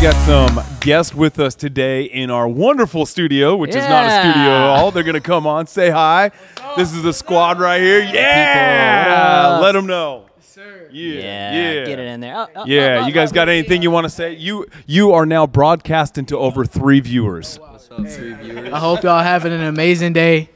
we got some guests with us today in our wonderful studio, which is not a studio at all. They're going to come on, say hi. This is the squad right here. Yeah. Let them know. Yeah. Yeah, Yeah. get it in there. Oh, oh, Yeah, oh, oh you oh, guys oh. got oh, anything oh. you want to say? You you are now broadcasting to over three viewers. I hope y'all having an amazing day.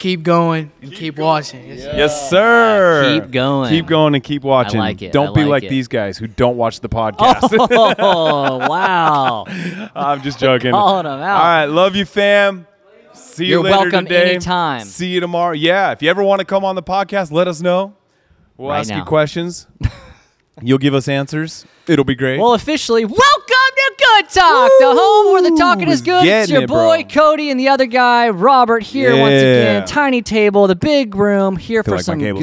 Keep going and keep, watching. Yes, sir. Yes, sir. Keep going. Keep going and keep watching. like it. Don't I be like like it. these guys who don't watch the podcast. Oh wow! I'm just joking. Calling 'em out. All right, love you, fam. See you You're later welcome today. anytime. See you tomorrow. Yeah, if you ever want to come on the podcast, let us know. We'll Right ask you questions. You'll give us answers. It'll be great. Well, officially, welcome Talk, the home where the talking is Woo! good. It's your it, boy bro. Cody and the other guy Robert here once again. Tiny table, the big room here for like some good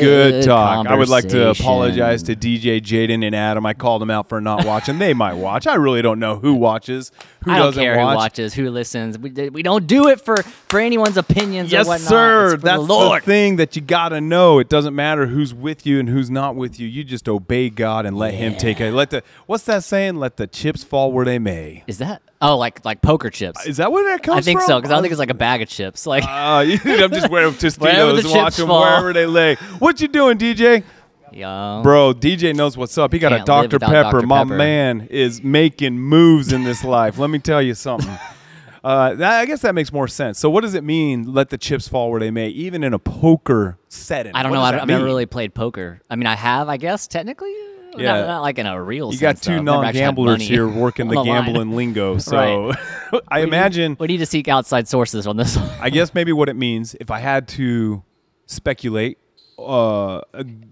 Good talk. I would like to apologize to DJ Jaden and Adam. I called them out for not watching. they might watch. I really don't know who watches, who I don't doesn't care watch. who watches, who listens. We, we don't do it for for anyone's opinions Yes, or whatnot. sir. That's the Lord. thing that you gotta know. It doesn't matter who's with you and who's not with you. You just obey God and let Him take it. Let the what's that saying? Let the chips fall where they may. Is that? Oh, like like poker chips. Is that where that comes I think from? so because I don't think it's like a bag of chips. Like Uh, I'm just wearing Tostitos and watch them fall. wherever they lay. What you doing, DJ? yo, Bro, DJ knows what's up. He got a Can't live Dr. Pepper. Dr. My Pepper. man is making moves in this life. Let me tell you something. Uh, that- I guess that makes more sense. So, what does it mean? Let the chips fall where they may, even in a poker setting. I don't What know. I that don't, I've never really played poker. I mean, I have, I guess, technically. Yeah. Not, not like in a real You got two though. I've never actually had non-gamblers here working the line. gambling lingo. So, I imagine. We need to seek outside sources on this one. I guess maybe what it means, if I had to speculate, uh,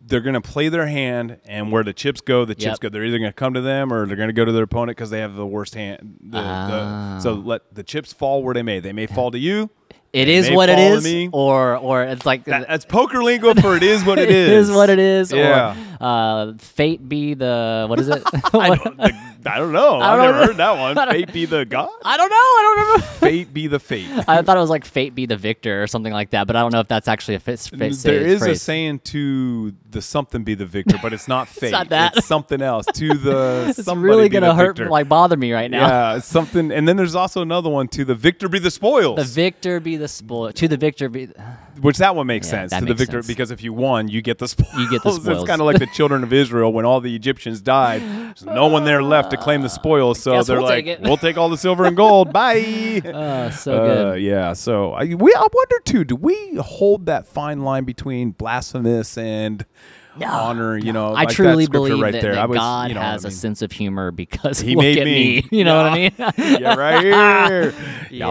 they're going to play their hand, and where the chips go, the chips go. They're either going to come to them or they're going to go to their opponent because they have the worst hand. The, Ah. the, so let the chips fall where they may. They may fall to you. It is what it is, me. or or it's like That- that's poker lingo for it is what it it is. is what it is. Yeah. Or uh, fate be the what is it? I don't, the- I don't know. I I've don't never heard that one. Fate be the god. I don't know. I don't remember. Fate be the fate. I thought it was like fate be the victor or something like that, but I don't know if that's actually a fit. fit There is a saying to the something be the victor, but it's not fate. not that. It's something else. To the It's somebody really gonna the hurt, victor. like bother me right now. Yeah, something. And then there's also another one to the victor be the spoils. The victor be the spoil. To the victor be. which that one makes Yeah, sense. that To the victor sense. because if you won, you get the spoils. You get the spoils. it's kind of like the children of Israel when all the Egyptians died. There's no one there left to claim the spoils, so they're we'll like, take "We'll take all the silver and gold. Bye." Uh, so Uh, good. yeah, so I we I wonder too. Do we hold that fine line between blasphemous and no, honor? You know, I like that truly scripture believe right that, there. that I was, God you know, has I a mean, sense of humor because He made me. me. You know what I mean? yeah, right here. Yeah.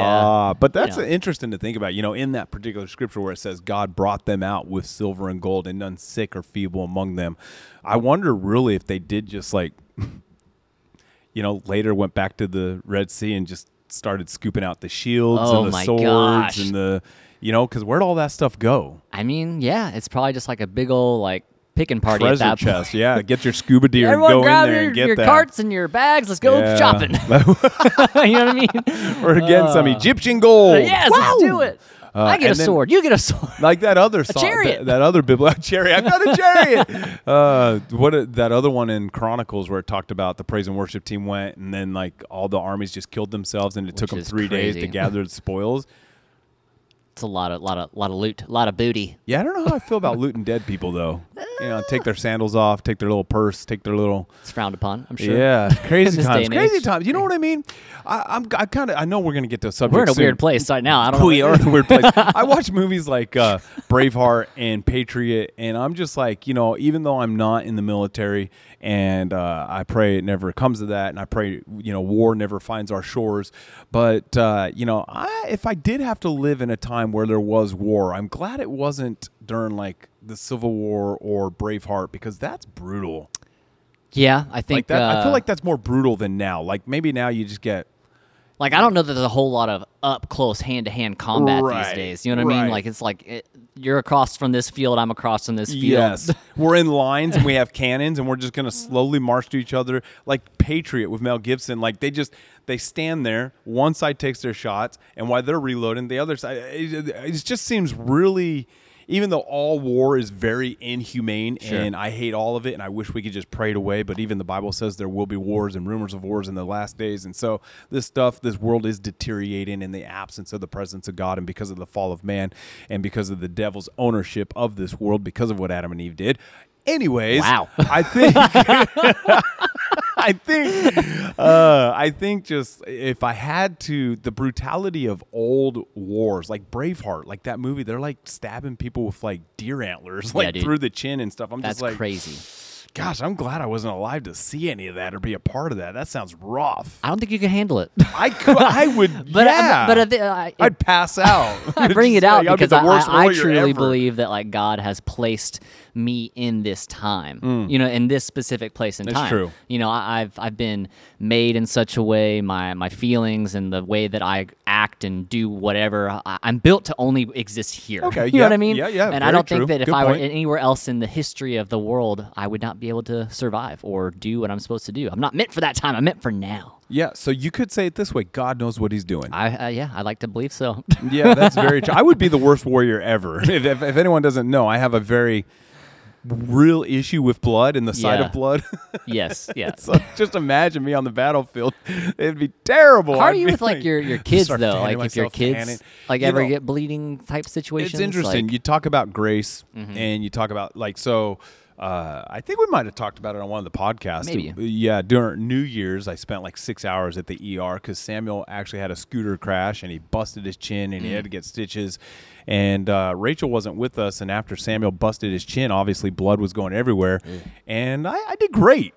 yeah. But that's know. interesting to think about. You know, in that particular scripture where it says God brought them out with silver and gold and none sick or feeble among them. I wonder really if they did just like, you know, later went back to the Red Sea and just started scooping out the shields Oh and the swords gosh. and the, you know, because where'd all that stuff go? I mean, yeah, it's probably just like a big old like picking party Treasure at that chest. point. Yeah, get your scuba deer Everyone and go grab in there your, and get your that. carts and your bags. Let's go Yeah. shopping. you know what I mean? We're getting some uh, Egyptian gold. yes, let's do it. Uh, I get a then- sword. You get a sword. like that other song, chariot. That, that other biblical chariot. I've got a chariot. uh, what a- that other one in Chronicles where it talked about the praise and worship team went, and then like all the armies just killed themselves, and it took them three days to gather the spoils. It's a lot of lot of lot of loot, a lot of booty. Yeah, I don't know how I feel about looting dead people though. You know, take their sandals off, take their little purse, take their little It's frowned upon. I'm sure. yeah, crazy times, crazy times. You know what I mean? I, I'm I kind of I know we're gonna get to a subject. We're in a soon. weird place right now. I don't know. we are in a weird place. I watch movies like uh, Braveheart and Patriot, and I'm just like, you know, even though I'm not in the military, and uh, I pray it never comes to that, and I pray, you know, war never finds our shores. But uh, you know, I, if I did have to live in a time where there was war, I'm glad it wasn't during like the Civil War or Braveheart because that's brutal. Yeah, I think Like that, I uh, feel like that's more brutal than now. Like maybe now you just get like I don't know that there's a whole lot of up close hand to hand combat Right, these days. You know what I mean? Like it's like it, you're across from this field, I'm across from this field. Yes. we're in lines and we have cannons and we're just going to slowly march to each other like Patriot with Mel Gibson. Like they just they stand there, one side takes their shots and while they're reloading, the other side it, it just seems really even though all war is very inhumane Sure. and I hate all of it and I wish we could just pray it away, but even the Bible says there will be wars and rumors of wars in the last days. And so this stuff, this world is deteriorating in the absence of the presence of God and because of the fall of man and because of the devil's ownership of this world because of what Adam and Eve did. Anyways, Wow. I think I think uh, I think just if I had to the brutality of old wars like Braveheart, like that movie, they're like stabbing people with like deer antlers like dude. through the chin and stuff. I'm That's just like crazy. Gosh, I'm glad I wasn't alive to see any of that or be a part of that. That sounds rough. I don't think you can handle it. I could I would But uh, yeah. I, but I, thi- I, I'd pass out. I bring it out like, I'd be because I, I, I truly ever. believe that like God has placed me in this time, Mm. you know, in this specific place and time. true. You know, I, I've I've been made in such a way, my my feelings and the way that I act and do whatever. I, I'm built to only exist here. Okay, you know what I mean? yeah, yeah, And I don't true. think that if Good I were anywhere else in the history of the world, I would not be able to survive or do what I'm supposed to do. I'm not meant for that time. I'm meant for now. Yeah, so you could say it this way: God knows what He's doing. I uh, yeah, I like to believe so. Yeah, that's very true. I would be the worst warrior ever. If, if, if anyone doesn't know, I have a very real issue with blood and the sight Yeah. of blood. yes, yeah. so just imagine me on the battlefield. It'd be terrible. How are I'd you be with like your your kids start though? fanning Like if your myself, kids fanning. like You ever know, get bleeding type situations? It's interesting. Like, you talk about grace, Mm-hmm. and you talk about like so. Uh, I think we might have talked about it on one of the podcasts. Maybe. Yeah, during New Year's, I spent like six hours at the ER because Samuel actually had a scooter crash and he busted his chin and he Mm. had to get stitches. And uh, Rachel wasn't with us. And after Samuel busted his chin, obviously blood was going everywhere. And I, I did great.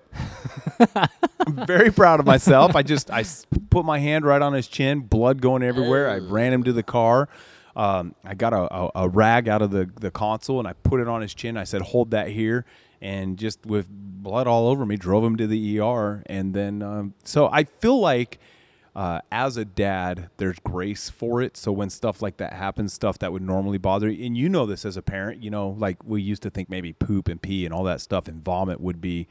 I'm very proud of myself. I just I put my hand right on his chin, blood going everywhere. I ran him to the car. Um, I got a, a, a rag out of the, the console and I put it on his chin. I said, "Hold that here," and just with blood all over me, drove him to the ER. And then, um, so I feel like. Uh, as a dad, there's grace for it. So when stuff like that happens, stuff that would normally bother you, and you know this as a parent, you know, like we used to think maybe poop and pee and all that stuff and vomit would be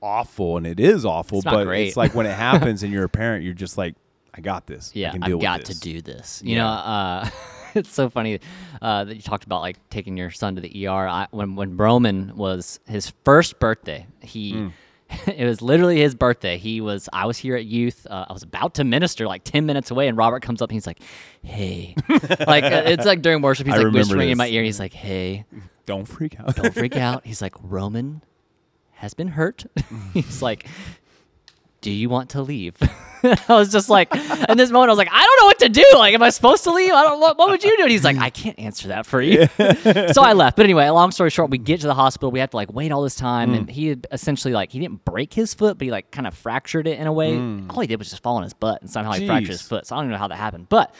awful, and it is awful. It's but great. it's like when it happens and you're a parent, you're just like, I got this. I yeah, can deal I've got to do this. You Yeah. know, uh, it's so funny uh, that you talked about like taking your son to the ER. I, when when Roman was his first birthday, he. Mm. It was literally his birthday. He was. I was here at youth. Uh, I was about to minister, like ten minutes away, and Robert comes up and he's like, "Hey," like uh, it's like during worship. He's I like whispering in my this. ear. He's like, "Hey, Don't freak out. don't freak out. He's like, Roman has been hurt. He's like, do you want to leave? I was just like, in this moment, I was like, I don't know what to do. Like, am I supposed to leave? I don't. What, what would you do? And he's like, I can't answer that for you. so I left. But anyway, long story short, we get to the hospital. We have to like wait all this time, mm. and he had essentially like he didn't break his foot, but he like kind of fractured it in a way. Mm. All he did was just fall on his butt, and somehow he fractured his foot. So I don't even know how that happened, but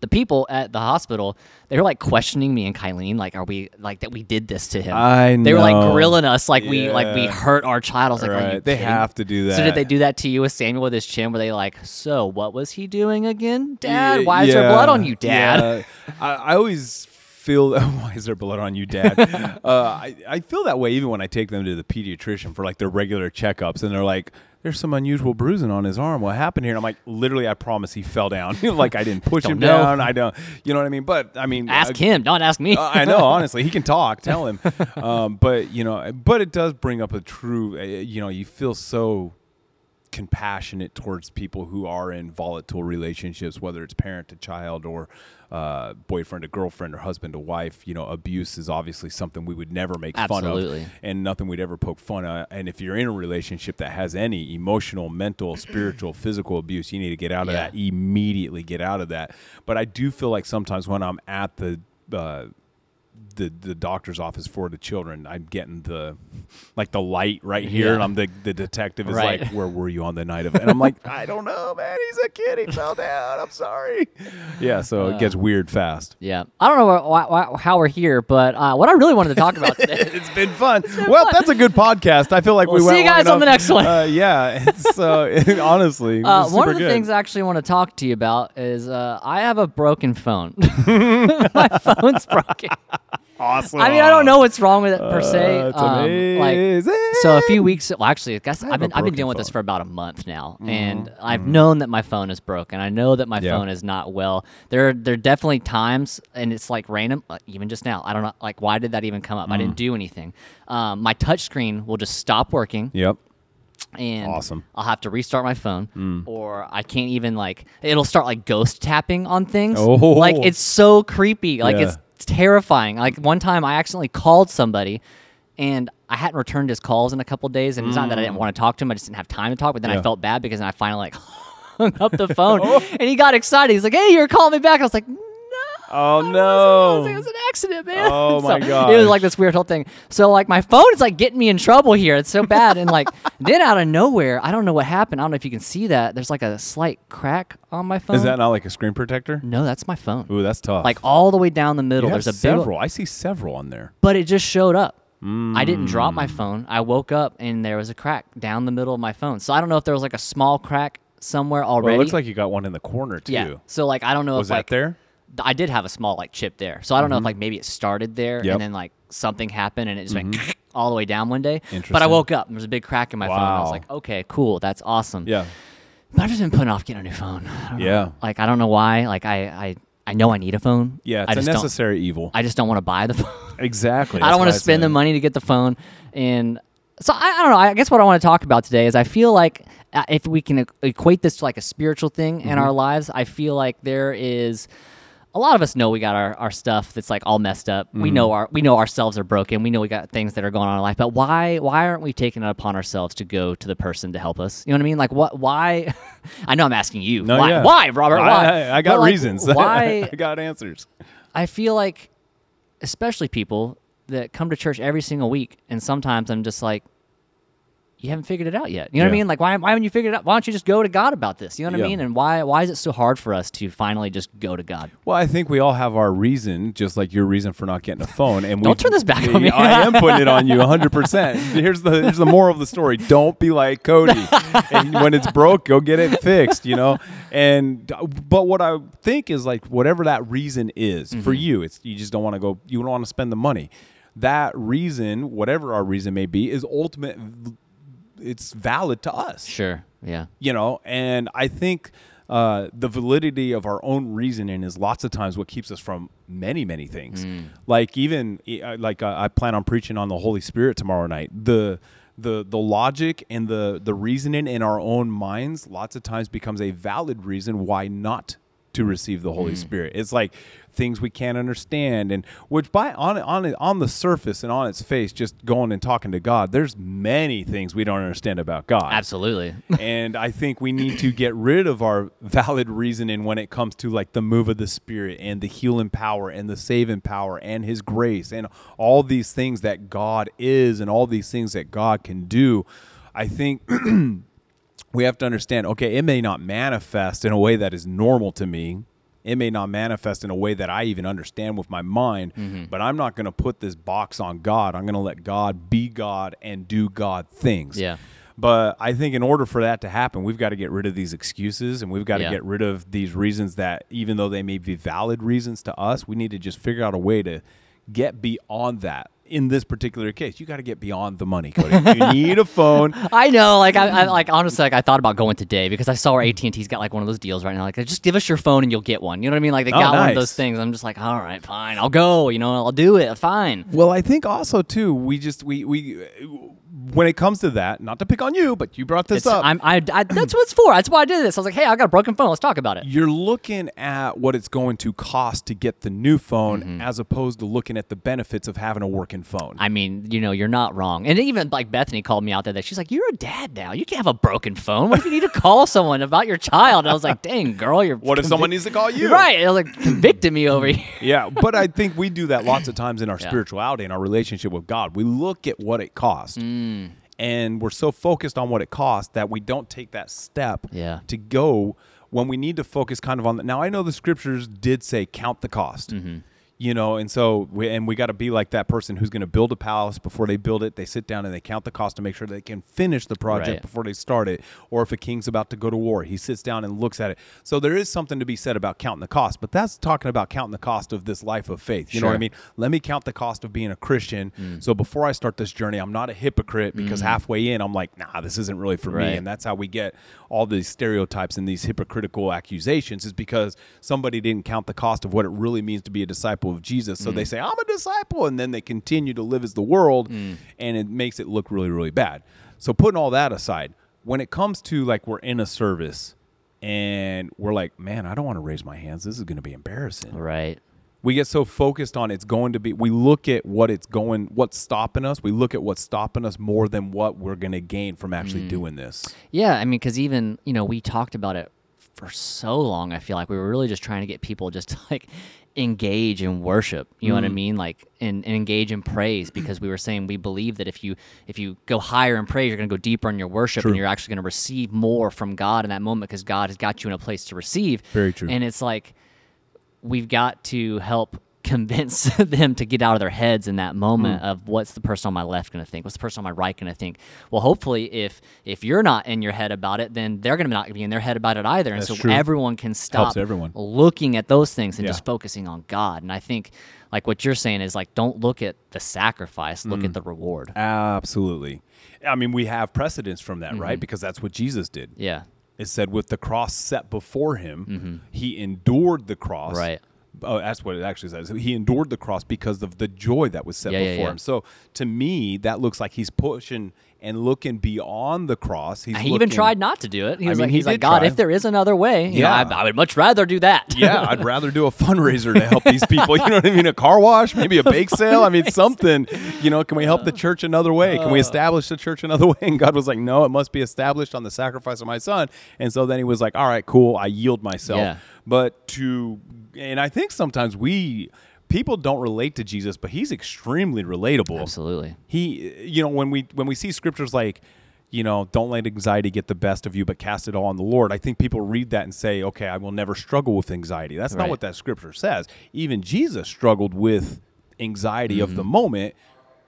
the people at the hospital they were like questioning me and Kylene like are we like that we did this to him I know. they were like grilling us like we like we hurt our child I was like are you They kidding? have to do that. so did they do that to you with Samuel with his chin were they like so what was he doing again dad Yeah, why is there blood on you dad yeah. I, I always feel why is there blood on you, Dad? uh, I I feel that way even when I take them to the pediatrician for like their regular checkups, and they're like. There's some unusual bruising on his arm. What happened here? And I'm like, literally, I promise he fell down. like I didn't push him know. down. I don't, you know what I mean? But I mean, ask uh, him don't ask me Uh, I know, honestly, he can talk. Tell him, um, but you know, but it does bring up a true. Uh, you know, you feel so compassionate towards people who are in volatile relationships, whether it's parent to child or uh, boyfriend to girlfriend or husband to wife. You know, abuse is obviously something we would never make fun of, and nothing we'd ever poke fun at. And if you're in a relationship that has any emotional, mental, spiritual, physical abuse, you need to get out of Yeah. that immediately. Get out of that. But I do feel like sometimes when I'm at the uh, the the doctor's office for the children. I'm getting the like the light right here, Yeah. and I'm the the detective is Right. like, "Where were you on the night of?" it? And I'm like, "I don't know, man. He's a kid. He fell down. I'm sorry." Yeah, so it gets weird fast. yeah I don't know why, why, how we're here but uh, what I really wanted to talk about today It's been fun. well, fun. that's a good podcast. I feel like We'll we went see you guys on the next one. Uh, yeah, it's uh, honestly, Uh, one of the good. things I actually want to talk to you about is uh, I have a broken phone. My phone's broken. Awesome. I mean, I don't know what's wrong with it per se. Uh, it's Um, like, so a few weeks. Well, actually, I guess have I've been a I've been broken dealing with this for about a month now, and I've known that my phone is broken. I know that my Yeah. phone is not well. There there are definitely times, and it's like random. Like even just now, I don't know. Like, why did that even come up? I didn't do anything. Um, my touch screen will just stop working Yep. and Awesome. I'll have to restart my phone, or I can't even like it'll start like ghost tapping on things. Oh. like it's so creepy. Like Yeah. it's terrifying. Like one time I accidentally called somebody, and I hadn't returned his calls in a couple days, and it's not that I didn't want to talk to him. I just didn't have time to talk. But then I Mm. Yeah. felt bad because then I finally like hung up the phone, and he got excited. He's like, "Hey, you're calling me back." I was like. No. Oh I wasn't. I no. was like, it was an accident, man. Oh, So my god! It was like this weird whole thing. So like my phone is like getting me in trouble here. It's so bad. And like then out of nowhere, I don't know what happened. I don't know if you can see that. There's like a slight crack on my phone. Is that not like a screen protector? No, that's my phone. Ooh, that's tough. Like all the way down the middle. you have There's a big, several. I see several on there. but it just showed up. I didn't drop Mm. my phone. I woke up and there was a crack down the middle of my phone. So I don't know if there was like a small crack somewhere already. Well, it looks like you got one in the corner too. yeah. So like I don't know Was if that like there? I did have a small like chip there, so I don't know if like maybe it started there Mm-hmm. Yep. Mm-hmm. and then like something happened and it just went all the way down one day. But I woke up and there was a big crack in my phone. I was like, okay, cool, that's awesome. Yeah. But I've just been putting off getting a new phone. I don't know. Yeah. Like I don't know why. Like I I, I know I need a phone. Yeah, I it's a just don't. necessary evil. I just don't want to buy the phone. exactly. I don't want to spend the money to get the phone. And so I, I don't know. I guess what I want to talk about today is I feel like uh, if we can equate this to like a spiritual thing in Mm-hmm. our lives, I feel like there is a lot of us know we got our, our stuff that's like all messed up. We Mm-hmm. know our we know ourselves are broken. We know we got things that are going on in life. But why why aren't we taking it upon ourselves to go to the person to help us? You know what I mean? Like what why I know I'm asking you. No, why yeah. why, Robert? I- Why? I, I got like, reasons. Why I got answers. I feel like, especially people that come to church every single week, and sometimes I'm just like, you haven't figured it out yet. You know what I mean? Like, why, why haven't you figured it out? Why don't you just go to God about this? You know what Yeah. I mean? And why why is it so hard for us to finally just go to God? Well, I think we all have our reason, just like your reason for not getting a phone. And Don't turn this back on me. I am putting it on you 100. percent Here's the here's the moral of the story: Don't be like Cody. and when it's broke, go get it fixed. You know. And but what I think is like whatever that reason is for Mm-hmm. you, it's you just don't want to go. You don't want to spend the money. That reason, whatever our reason may be, is ultimate. It's valid to us Sure. Yeah. you know and i think uh, the validity of our own reasoning is lots of times what keeps us from many many things like even uh, like uh, i plan on preaching on the holy spirit tomorrow night the the the logic and the the reasoning in our own minds lots of times becomes a valid reason why not to receive the Holy Spirit. It's like things we can't understand, and which by on on on the surface and on its face, just going and talking to God, there's many things we don't understand about God Absolutely. and I think we need to get rid of our valid reasoning when it comes to like the move of the Spirit and the healing power and the saving power and His grace and all these things that God is and all these things that God can do. I think we have to understand okay, it may not manifest in a way that is normal to me. It may not manifest in a way that I even understand with my mind, Mm-hmm. but I'm not going to put this box on God. I'm going to let God be God and do God things. Yeah. But I think in order for that to happen, we've got to get rid of these excuses and we've got to Yeah. get rid of these reasons that, even though they may be valid reasons to us, we need to just figure out a way to get beyond that. In this particular case, you got to get beyond the money, Cody. you need a phone. I know, like I, I like honestly, like I thought about going today because I saw where AT and T's got like one of those deals right now. Like, just give us your phone and you'll get one. You know what I mean? Like they Oh, got one of those things. I'm just like, all right, fine, I'll go. You know, I'll do it. Fine. Well, I think also too, we just we we when it comes to that, not to pick on you, but you brought this It's, up. I'm, I, I, that's what it's for. That's why I did this. I was like, hey, I got a broken phone. Let's talk about it. you're looking at what it's going to cost to get the new phone Mm-hmm. as opposed to looking at the benefits of having a working phone. I mean, you know, you're not wrong. And even like Bethany called me out there that she's like, You're a dad now. You can't have a broken phone. What if you need to call someone about your child? And I was like, Dang, girl, you're what if someone needs to call you? Right. It was like convicted me over here. Yeah, but I think we do that lots of times in our Yeah. spirituality and our relationship with God. We look at what it costs. Mm. And we're so focused on what it costs that we don't take that step Yeah. to go when we need to focus kind of on that. Now, I know the scriptures did say count the cost. Mm-hmm. You know and so we, and we got to be like that person who's going to build a palace before they build it. They sit down and they count the cost to make sure they can finish the project Right. before they start it or if a king's about to go to war he sits down and looks at it. So there is something to be said about counting the cost but that's talking about counting the cost of this life of faith. You know what i mean? Let me count the cost of being a christian. Mm. so before i start this journey i'm not a hypocrite because halfway in i'm like nah this isn't really for me. And that's how we get all these stereotypes and these hypocritical accusations is because somebody didn't count the cost of what it really means to be a disciple of Jesus. So they mm. say, I'm a disciple. And then they continue to live as the world mm. and it makes it look really, really bad. So putting all that aside, when it comes to like we're in a service and we're like, man, I don't want to raise my hands. This is going to be embarrassing Right. we get so focused on it's going to be we look at what it's going what's stopping us we look at what's stopping us more than what we're going to gain from actually mm. doing this Yeah, I mean, because even you know we talked about it for so long. I feel like we were really just trying to get people just to like engage in worship. You know what I Mm. mean? Like and, and engage in praise because we were saying we believe that if you if you go higher in praise, you're going to go deeper in your worship, True. and you're actually going to receive more from God in that moment because God has got you in a place to receive. Very true. And it's like we've got to help convince them to get out of their heads in that moment Hmm. of what's the person on my left going to think what's the person on my right going to think well hopefully if if you're not in your head about it then they're going to not be in their head about it either and That's so true. everyone can stop everyone. looking at those things and Yeah. just focusing on god and i think like what you're saying is like don't look at the sacrifice look Hmm. at the reward absolutely i mean we have precedence from that right because that's what jesus did yeah it said with the cross set before him he endured the cross Mm-hmm. Right. Oh, that's what it actually says. He endured the cross because of the joy that was set Yeah, yeah, before yeah. him. So to me, that looks like he's pushing and looking beyond the cross. He's he even tried not to do it he I was mean, like he's like god try. if there is another way you know, Yeah. I, I would much rather do that yeah, I'd rather do a fundraiser to help these people. You know what I mean? A car wash, maybe a bake sale. I mean, something. You know, can we help the church another way? Uh. Can we establish the church another way? And God was like, no, it must be established on the sacrifice of my son. And so then he was like, all right, cool. I yield myself. Yeah. But to, and I think sometimes we, people don't relate to Jesus, but he's extremely relatable. Absolutely. He you know when we when we see scriptures like you know don't let anxiety get the best of you but cast it all on the lord i think people read that and say okay i will never struggle with anxiety. That's not what that scripture says. Even jesus struggled with anxiety of the Mm-hmm. moment.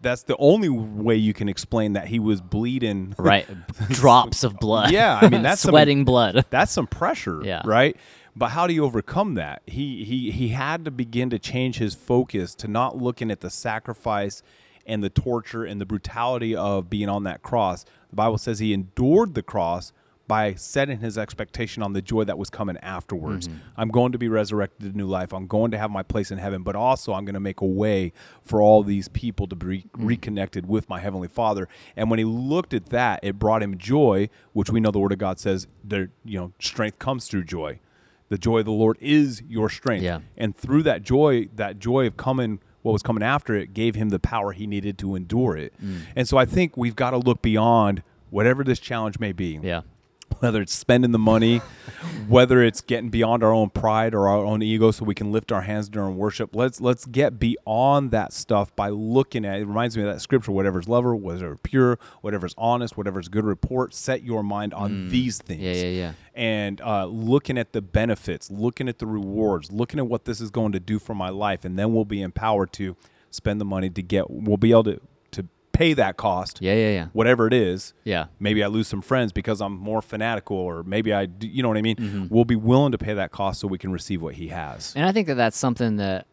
That's the only way you can explain that he was bleeding. Right. Drops of blood. Yeah, I mean, that's some- sweating blood. that's some pressure Yeah. right but how do you overcome that he he he had to begin to change his focus to not looking at the sacrifice and the torture and the brutality of being on that cross the bible says he endured the cross by setting his expectation on the joy that was coming afterwards. Mm-hmm. I'm going to be resurrected to new life. I'm going to have my place in heaven, but also I'm going to make a way for all these people to be mm-hmm. reconnected with my heavenly Father. And when he looked at that, it brought him joy, which we know the Word of God says there, you know, strength comes through joy. The joy of the Lord is your strength. Yeah. And through that joy, that joy of coming, what was coming after it, gave him the power he needed to endure it. Mm. And so I think we've got to look beyond whatever this challenge may be yeah whether it's spending the money, whether it's getting beyond our own pride or our own ego so we can lift our hands during worship. Let's let's get beyond that stuff by looking at it. reminds me of that scripture, whatever's lover, whatever's pure, whatever's honest, whatever's good report, set your mind on these things. Mm. Yeah, yeah, yeah. And uh, looking at the benefits, looking at the rewards, looking at what this is going to do for my life, and then we'll be empowered to spend the money to get we'll be able to pay that cost yeah yeah yeah whatever it is yeah maybe I lose some friends because I'm more fanatical, or maybe I, do, you know what I mean. Mm-hmm. We'll be willing to pay that cost so we can receive what He has. And I think that that's something that,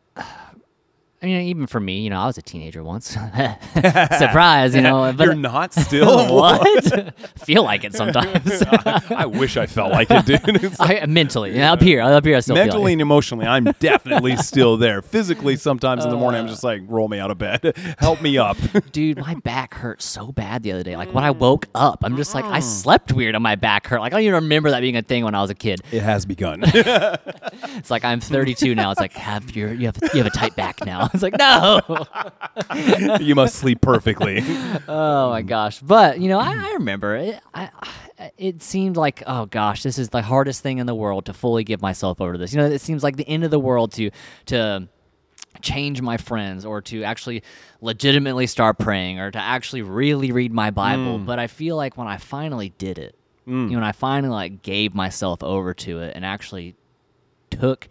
I mean, even for me, you know, I was a teenager once. Surprise, you know. But You're not still. what? Feel like it sometimes. I wish I felt like it, dude. Like I, mentally, yeah, up here, up here, I still mentally feel and emotionally, I'm definitely still there. Physically, sometimes in the morning, I'm uh. just like, roll me out of bed, help me up. dude, my back hurt so bad the other day. Like when I woke up, I'm just like, I mm. slept weird, and my back hurt. Like I don't even remember that being a thing when I was a kid. it has begun. It's like I'm 32 now. It's like have your you have you have a tight back now. It's like no. you must sleep perfectly. Oh my gosh! But you know, I, I remember it. I, it seemed like, oh gosh, this is the hardest thing in the world to fully give myself over to this. You know, it seems like the end of the world to to change my friends or to actually legitimately start praying or to actually really read my Bible. Mm. But I feel like when I finally did it, you know, when I finally like gave myself over to it and actually took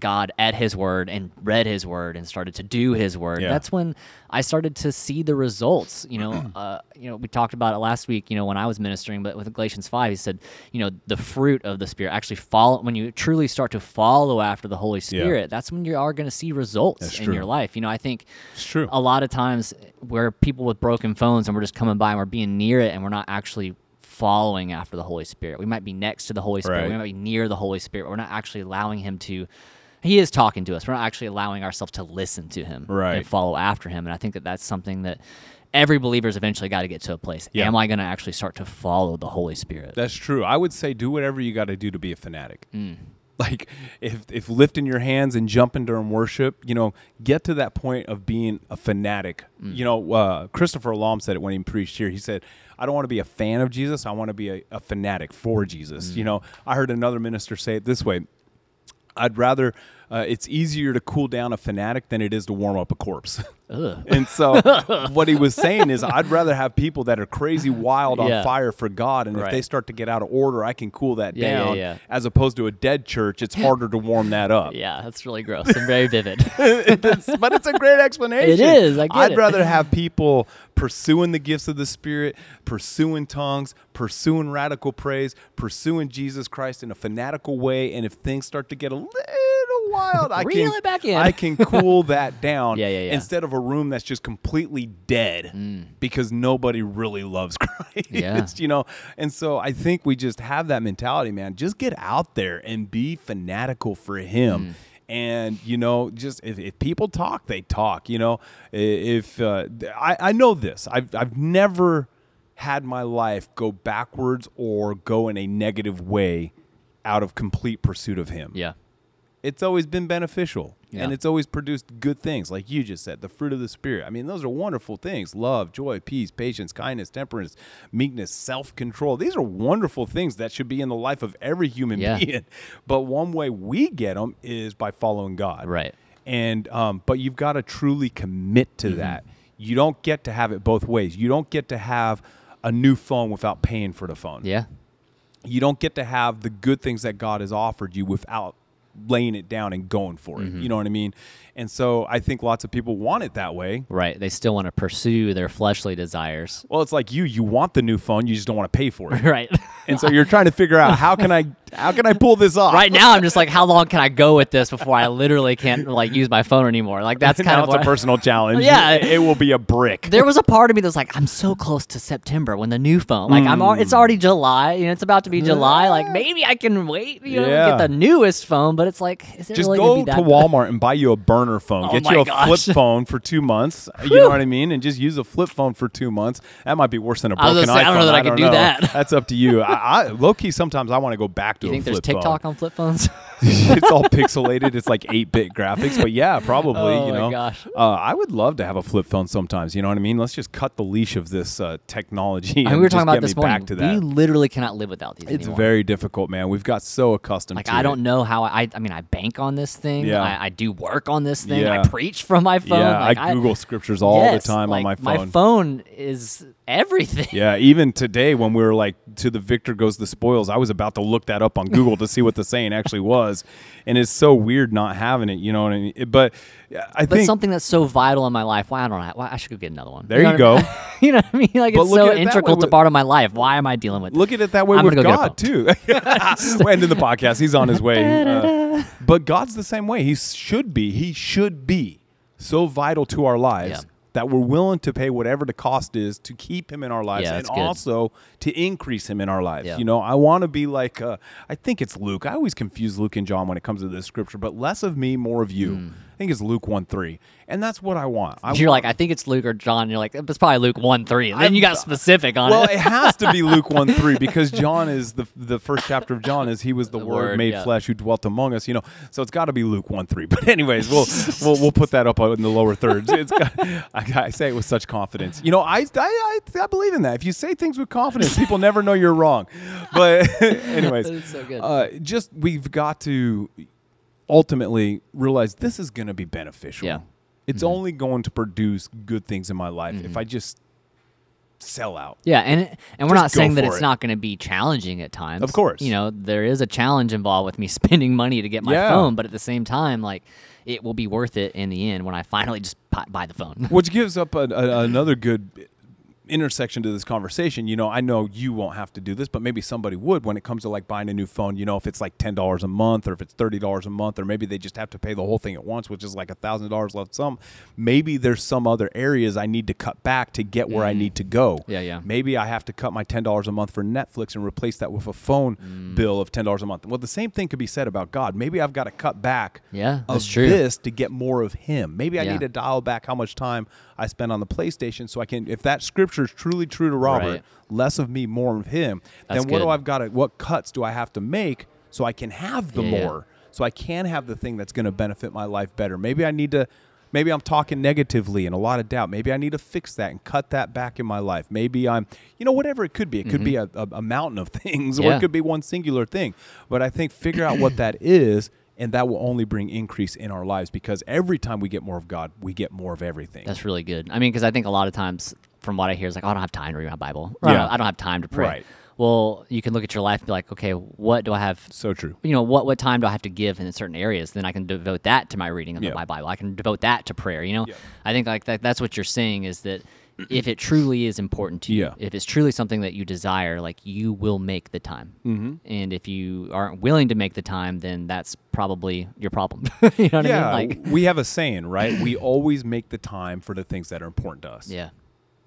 God at His Word and read His Word and started to do His Word, Yeah. that's when I started to see the results. You know, uh, you know, we talked about it last week. You know, when I was ministering, but with Galatians five, he said, you know, the fruit of the Spirit actually follow when you truly start to follow after the Holy Spirit. That's when you are going to see results That's in true. your life. You know, I think It's true. a lot of times where people with broken phones and we're just coming by and we're being near it and we're not actually following after the Holy Spirit. We might be next to the Holy Spirit. We might be near the Holy Spirit. But we're not actually allowing him to he is talking to us. We're not actually allowing ourselves to listen to him Right. and follow after him. And I think that that's something that every believer's eventually got to get to a place. Yeah. Am I going to actually start to follow the Holy Spirit? That's true. I would say do whatever you got to do to be a fanatic. Mm. Like if if lifting your hands and jumping during worship, you know, get to that point of being a fanatic. Mm. You know, uh, Christopher Alam said it when he preached here. He said, "I don't want to be a fan of Jesus. I want to be a, a fanatic for Jesus." You mm. know, I heard another minister say it this way. I'd rather uh, it's easier to cool down a fanatic than it is to warm up a corpse. And so what he was saying is I'd rather have people that are crazy wild on Yeah. fire for God and if they start to get out of order, I can cool that Yeah, down yeah. as opposed to a dead church, it's harder to warm that up. Yeah, that's really gross and very vivid. It's- but it's a great explanation. It is, I it. rather have people pursuing the gifts of the Spirit, pursuing tongues, pursuing radical praise, pursuing Jesus Christ in a fanatical way. And if things start to get a little wild, I Reel can it back in. I can cool that down. Yeah, yeah, yeah. Instead of a room that's just completely dead because nobody really loves Christ. Yeah. you know. And so I think we just have that mentality, man. Just get out there and be fanatical for Him. And you know, just if, if people talk, they talk. You know, if uh, I, I know this, I've I've never had my life go backwards or go in a negative way out of complete pursuit of Him yeah. It's always been beneficial Yeah. and it's always produced good things like you just said the fruit of the spirit i mean those are wonderful things love joy peace patience kindness temperance meekness self-control these are wonderful things that should be in the life of every human Yeah. being but one way we get them is by following god Right. and um, but you've got to truly commit to Mm-hmm. that you don't get to have it both ways you don't get to have a new phone without paying for the phone Yeah. you don't get to have the good things that God has offered you without laying it down and going for it. Mm-hmm. You know what I mean? And so I think lots of people want it that way. Right. They still want to pursue their fleshly desires. Well, it's like you, you want the new phone, you just don't want to pay for it. Right. and so you're trying to figure out how can I how can I pull this off? right now, I'm just like, how long can I go with this before I literally can't like use my phone anymore? Like that's kind of it's a personal challenge. Yeah. It, it will be a brick. There was a part of me that's like, I'm so close to September when the new phone. Like I'm, al- it's hmm. already July. You know, it's about to be July. Like maybe I can wait. You know, Yeah. get the newest phone. But it's like, is it Just really go to Walmart and buy you a burner phone. Oh Get you a gosh. flip phone for two months. You know what I mean? And just use a flip phone for two months. That might be worse than a broken gonna say, I iPhone. don't know that I can do know. that. That's up to you. I, I low key sometimes I want to go back to You think there's TikTok phone. on flip phones? it's all pixelated. It's like eight bit graphics, but yeah, probably. Oh you my know, gosh. Uh, I would love to have a flip phone sometimes. You know what I mean? Let's just cut the leash of this uh, technology. I mean, and we were talking about this morning. Back to that. We literally cannot live without these It's anymore. very difficult, man. We've got so accustomed like I don't know how I. I mean, I bank on this thing. Yeah. I, I do work on this thing. Yeah. I preach from my phone. Yeah, like, I Google scriptures all Yes, the time like, on my phone. My phone is everything. Yeah, even today when we were like to the victor goes the spoils, I was about to look that up on Google to see what the saying actually was, and it's so weird not having it. You know what I mean? But I think But think something that's so vital in my life. Why I don't. Know why I should go get another one. There know you what I go. mean? you know what I mean? Like But it's so integral to part of my life. Why am I dealing with? look at it that way I'm with go God too. We're ending the podcast. He's on his way. Uh, but God's the same way. He should be. He should be so vital to our lives. Yeah. That we're willing to pay whatever the cost is to keep him in our lives Yeah, and good. also to increase him in our lives. Yeah. You know, I want to be like, uh, I think it's Luke. I always confuse Luke and John when it comes to this scripture, but less of me, more of you. I think it's Luke 1 3. And that's what I want. I. You're want, like, I think it's Luke or John. You're like, it's probably Luke one three. And then you got specific on well, it. Well, it has to be Luke 1 3 because John is the the first chapter of John is he was the, The word, Word, made yeah. flesh who dwelt among us, you know. So it's got to be Luke 1 3. But anyways, we'll we'll we'll put that up in the lower thirds. It's got, I, I say it with such confidence. You know, I, I I I believe in that. If you say things with confidence, people never know you're wrong. But anyways, so good. uh, just we've got to ultimately realize this is going to be beneficial. Yeah. It's mm-hmm. only going to produce good things in my life if mm-hmm. I just sell out. Yeah, and it- and we're Just not saying that it's it. not going to be challenging at times. Of course. you know there is a challenge involved with me spending money to get my Yeah. phone, but at the same time, like it will be worth it in the end when I finally just buy the phone. Which gives up a, a, another good intersection to this conversation. You know, I know you won't have to do this, but maybe somebody would when it comes to like buying a new phone. You know, if it's like ten dollars a month or if it's thirty dollars a month, or maybe they just have to pay the whole thing at once, which is like a thousand dollars left sum. Maybe there's some other areas I need to cut back to get where I need to go. Mm. Yeah, yeah. Maybe I have to cut my ten dollars a month for Netflix and replace that with a phone Mm. bill of ten dollars a month. Well, the same thing could be said about God. Maybe I've got to cut back Yeah, that's true. this to get more of Him. Maybe I Yeah. need to dial back how much time I spend on the PlayStation so I can, if that scripture is truly true to Robert, Right. less of me, more of him, That's then what do. I've got to, what cuts do I have to make so I can have the Yeah, yeah. more, so I can have the thing that's going to benefit my life better? Maybe I need to, maybe I'm talking negatively and a lot of doubt. Maybe I need to fix that and cut that back in my life. Maybe I'm, you know, whatever it could be. It could be a, a, a mountain of things or Mm-hmm. It could be one singular thing. But I think figure out what that is. And that will only bring increase in our lives because every time we get more of God, we get more of everything. That's really good. I mean, because I think a lot of times, from what I hear, is like, oh, I don't have time to read my Bible. Or I, Yeah. don't, I don't have time to pray. Right. Well, you can look at your life and be like, okay, what do I have? so true. You know, what what time do I have to give in certain areas? Then I can devote that to my reading of Yeah. my Bible. I can devote that to prayer. You know, Yeah. I think like that. That's what you're saying is that if it truly is important to you, Yeah. if it's truly something that you desire, like you will make the time. Mm-hmm. And if you aren't willing to make the time, then that's probably your problem. you know what yeah, I mean? Like, we have a saying, right? we always make the time for the things that are important to us. yeah,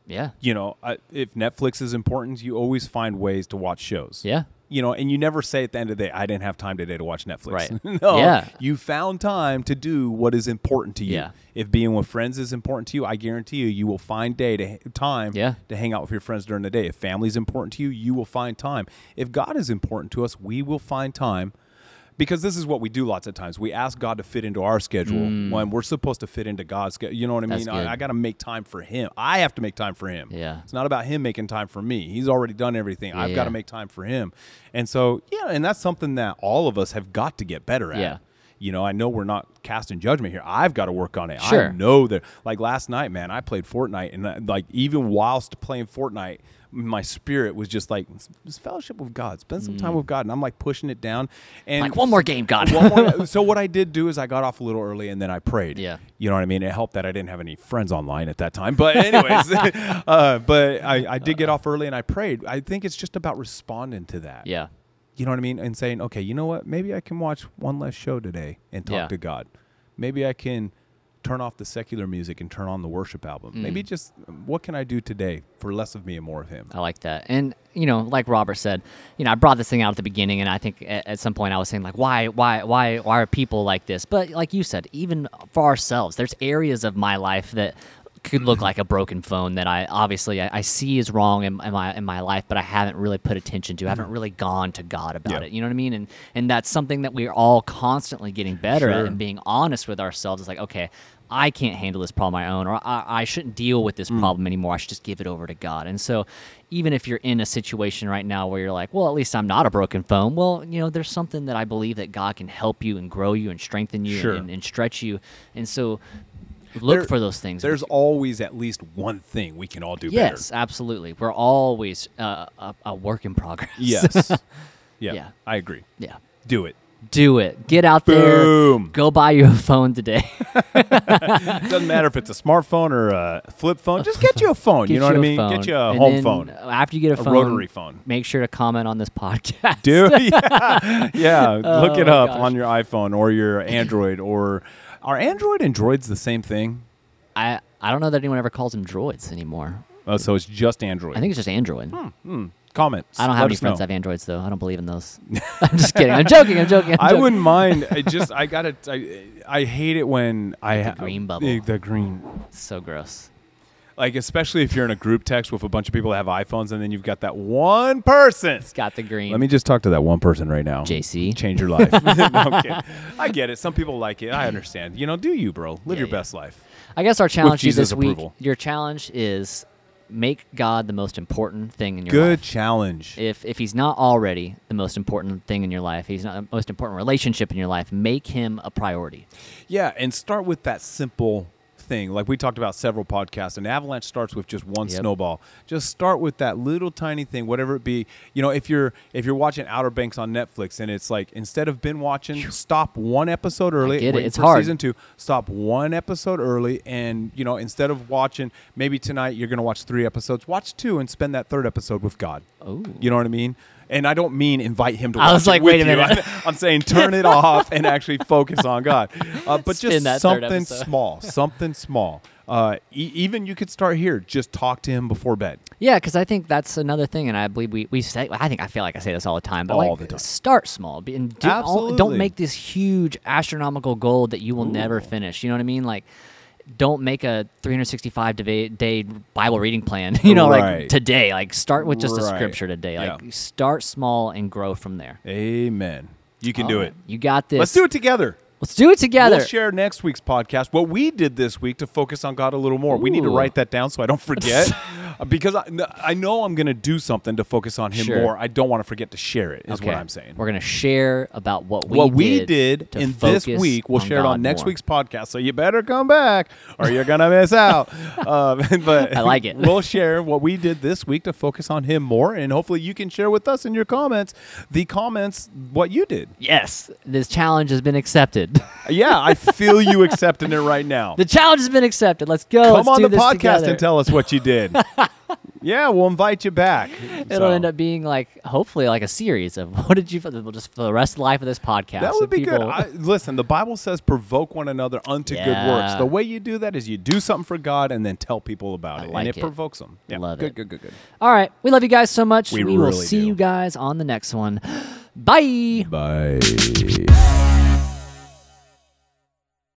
yeah, You know, I, if Netflix is important, you always find ways to watch shows. yeah. You know, and you never say at the end of the day, I didn't have time today to watch Netflix. Right. no. Yeah. You found time to do what is important to you. Yeah. If being with friends is important to you, I guarantee you, you will find day to time Yeah. to hang out with your friends during the day. If family is important to you, you will find time. If God is important to us, we will find time. Because this is what we do lots of times. We ask God to fit into our schedule when we're supposed to fit into God's schedule. You know what I Mm. Mean? I, I got to make time for Him. I have to make time for Him. Yeah. It's not about him making time for me. He's already done everything. I've got to make time for him. And so, yeah, and that's something that all of us have got to get better at. Yeah. You know, I know we're not casting judgment here. I've got to work on it. Sure. I know that, like last night, man, I played Fortnite, and uh, like even whilst playing Fortnite, my spirit was just like, just fellowship with God, spend some time with God, and I'm like pushing it down. And Mm. Like one more game, God. one more- so what I did do is I got off a little early and then I prayed. Yeah. You know what I mean? It helped that I didn't have any friends online at that time. But anyways, uh, but I, I did get off early and I prayed. I think it's just about responding to that. yeah, You know what I mean? And saying, okay, you know what? Maybe I can watch one less show today and talk Yeah. to God. Maybe I can turn off the secular music and turn on the worship album. Mm. Maybe just what can I do today for less of me and more of Him? I like that. And you know, like Robert said, you know, I brought this thing out at the beginning, and I think at, at some point I was saying like, why, why, why, why are people like this? But like you said, even for ourselves, there's areas of my life that could look like a broken phone that I obviously I, I see is wrong in, in my in my life, but I haven't really put attention to. I haven't really gone to God about Mm-hmm. Yeah. it. You know what I mean? And and that's something that we're all constantly getting better Sure. at and being honest with ourselves. It's like, okay, I can't handle this problem on my own, or I, I shouldn't deal with Mm. this problem anymore. I should just give it over to God. And so, even if you're in a situation right now where you're like, well, at least I'm not a broken phone, well, you know, there's something that I believe that God can help you and grow you and strengthen you Sure. and, and stretch you. And so, look There- for those things. There's always at least one thing we can all do yes, better. Yes, absolutely. We're always uh, a, a work in progress. Yes. yeah, Yeah. I agree. yeah. Do it. Do it. Get out there. Boom. Go buy you a phone today. Doesn't matter if it's a smartphone or a flip phone. Just get you a phone. Get you know what I mean? phone. Get you a And home phone. After you get a, A phone, rotary phone. Make sure to comment on this podcast. Do yeah, yeah. Look it Oh, up gosh. on your iPhone or your Android or are Android and Droids the same thing? I I don't know that anyone ever calls them droids anymore. Oh, so it's just Android. I think it's just Android. Hmm, hmm. Comments. I don't Let have any us friends know. that have Androids though. I don't believe in those. I'm just kidding. I'm joking. I'm joking. I'm I joking. wouldn't mind. I just I got to I, I hate it when I the green bubble. The, the green. So gross. Like especially if you're in a group text with a bunch of people that have iPhones and then you've got that one person. It's got the green. Let me just talk to that one person right now. JC. Change your life. no. I get it. Some people like it. I understand. You know, do you, bro? Live Yeah, your yeah. best life. I guess our challenge you this week. Your challenge is make God the most important thing in your Good life. Good challenge. If if he's not already the most important thing in your life, he's not the most important relationship in your life. Make him a priority. Yeah, and start with that simple thing, like we talked about several podcasts, an avalanche starts with just one Yep. snowball. Just start with that little tiny thing, whatever it be. You know, if you're if you're watching Outer Banks on Netflix and it's like instead of been watching, stop one episode early. get it. It's for hard. Season two, stop one episode early, and you know instead of watching maybe tonight you're gonna watch three episodes, watch two and spend that third episode with God. Ooh. You know what I mean? And I don't mean invite him to. I was it like, wait a you. minute. I'm saying turn it off and actually focus on God. Uh, but Spin just something small, something small. Uh, e- even you could start here. Just talk to him before bed. Yeah, because I think that's another thing, and I believe we we say. I think I feel like I say this all the time, but All like the time. start small and do, all- Absolutely. don't make this huge astronomical goal that you will never finish. You know what I mean? Like, don't make a 365 day, day Bible reading plan. You know, Right. like today. Like, start with just a scripture today. Like, Yeah. start small and grow from there. Amen. You can do All it. You got this. Let's do it together. Let's do it together. We'll share next week's podcast what we did this week to focus on God a little more. We need to write that down so I don't forget, because I, I know I'm going to do something to focus on Him Sure. more. I don't want to forget to share it. Is what I'm saying. We're gonna share about what we what we did, to in this focus week, we'll share it God on next more. week's podcast. So you better come back, or you're gonna miss out. Um, but I like it. We'll share what we did this week to focus on Him more, and hopefully you can share with us in your comments the comments what you did. Yes, this challenge has been accepted. Yeah, I feel you accepting it right now. the challenge has been accepted. Let's go. Come Let's on do the this podcast together. and tell us what you did. Yeah, we'll invite you back. It'll So, end up being like, hopefully, like a series of what did you well, just for the rest of the life of this podcast. That would be good. I, listen, the Bible says provoke one another unto good works. The way you do that is you do something for God and then tell people about I it, like and it, it. provokes them. Yeah, Love good, it. good, good, good. All right, we love you guys so much. We will really see do. you guys on the next one. Bye. Bye.